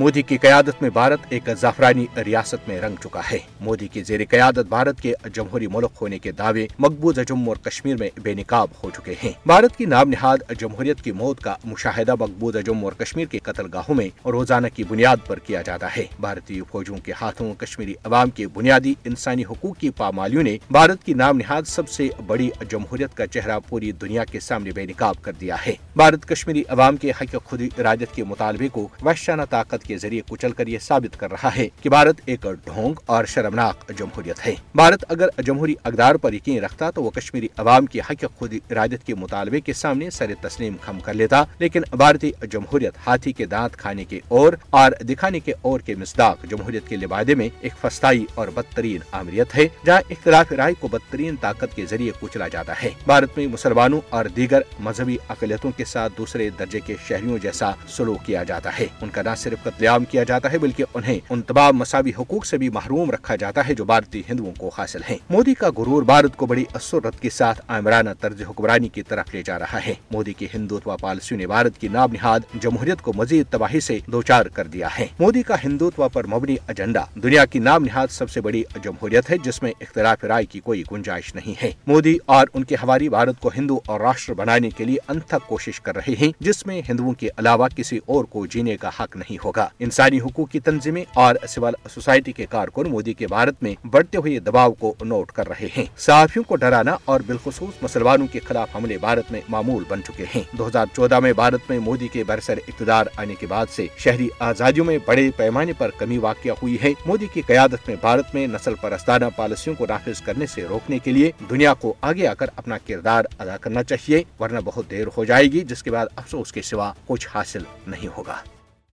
مودی کی قیادت میں بھارت ایک زعفرانی ریاست میں رنگ چکا ہے۔ مودی کی زیر قیادت بھارت کے جمہوری ملک ہونے کے دعوے مقبوض جموں اور کشمیر میں بے نقاب ہو چکے ہیں۔ بھارت کی نام نہاد جمہوریت کی موت کا مشاہدہ مقبوض جموں اور کشمیر کے قتل گاہوں میں روزانہ کی بنیاد پر کیا جاتا ہے۔ بھارتی فوجوں کے ہاتھوں کشمیری عوام کے بنیادی انسانی حقوق کی پامالیوں نے بھارت کی نام نہاد سب سے بڑی جمہوریت کا چہرہ پوری دنیا کے سامنے بے نقاب کر دیا ہے۔ بھارت کشمیری عوام کے حق خود ارادت کے مطالبے کو وحشانہ طاقت کے ذریعے کچل کر یہ ثابت کر رہا ہے کہ بھارت ایک ڈھونگ اور شرمناک جمہوریت ہے۔ بھارت اگر جمہوری اقدار پر یقین رکھتا تو وہ کشمیری عوام کی حق خود ارادت کے مطالبے کے سامنے سر تسلیم کھم کر لیتا، لیکن بھارتی جمہوریت ہاتھی کے دانت کھانے کے اور اور دکھانے کے اور کے مصداق جمہوریت کے لبادے میں ایک فسطائی اور بدترین آمریت ہے، جہاں اختلاف رائے کو بدترین طاقت کے ذریعے کچلا جاتا ہے۔ بھارت میں مسلمانوں اور دیگر مذہبی اقلیتوں کے ساتھ دوسرے درجے کے شہریوں جیسا سلوک کیا جاتا ہے۔ ان کا نہ صرف قتل عام کیا جاتا ہے، بلکہ انہیں ان تمام مساوی حقوق سے بھی محروم رکھا جاتا ہے جو بھارتی ہندوؤں کو حاصل ہیں۔ مودی کا غرور بھارت کو بڑی اسرت کے ساتھ آمرانہ طرز حکمرانی کی طرف لے جا رہا ہے۔ مودی کی ہندوتوا پالیسیوں نے بھارت کی نام نہاد جمہوریت کو مزید تباہی سے دوچار کر دیا ہے۔ مودی کا ہندوتوا پر مبنی ایجنڈا دنیا کی نام نہاد سب سے بڑی جمہوریت ہے، جس میں اختلاف رائے کی کوئی گنجائش نہیں ہے۔ مودی اور ان کے ہواری بھارت کو ہندو اور راشٹر بنانے کے لیے انتھک کوشش کر رہے ہیں، جس میں ہندوؤں کے علاوہ کسی اور کو جینے کا حق نہیں ہوگا۔ انسانی حقوق کی تنظیمیں اور سول سوسائٹی کے کارکن مودی کے بھارت میں بڑھتے ہوئے دباؤ کو نوٹ کر رہے ہیں۔ صحافیوں کو ڈرانا اور بالخصوص مسلمانوں کے خلاف حملے بھارت میں معمول بن چکے ہیں۔ دو ہزار چودہ میں بھارت میں مودی کے برسر اقتدار آنے کے بعد سے شہری آزادیوں میں بڑے پیمانے پر کمی واقع ہوئی ہے۔ مودی کی قیادت میں بھارت میں نسل پرستانہ پالیسیوں کو نافذ کرنے سے روکنے کے لیے دنیا کو آگے آ کر اپنا کردار ادا کرنا چاہیے، ورنہ بہت دیر ہو جائے گی، جس کے بعد افسوس کے سوا کچھ حاصل نہیں ہوگا۔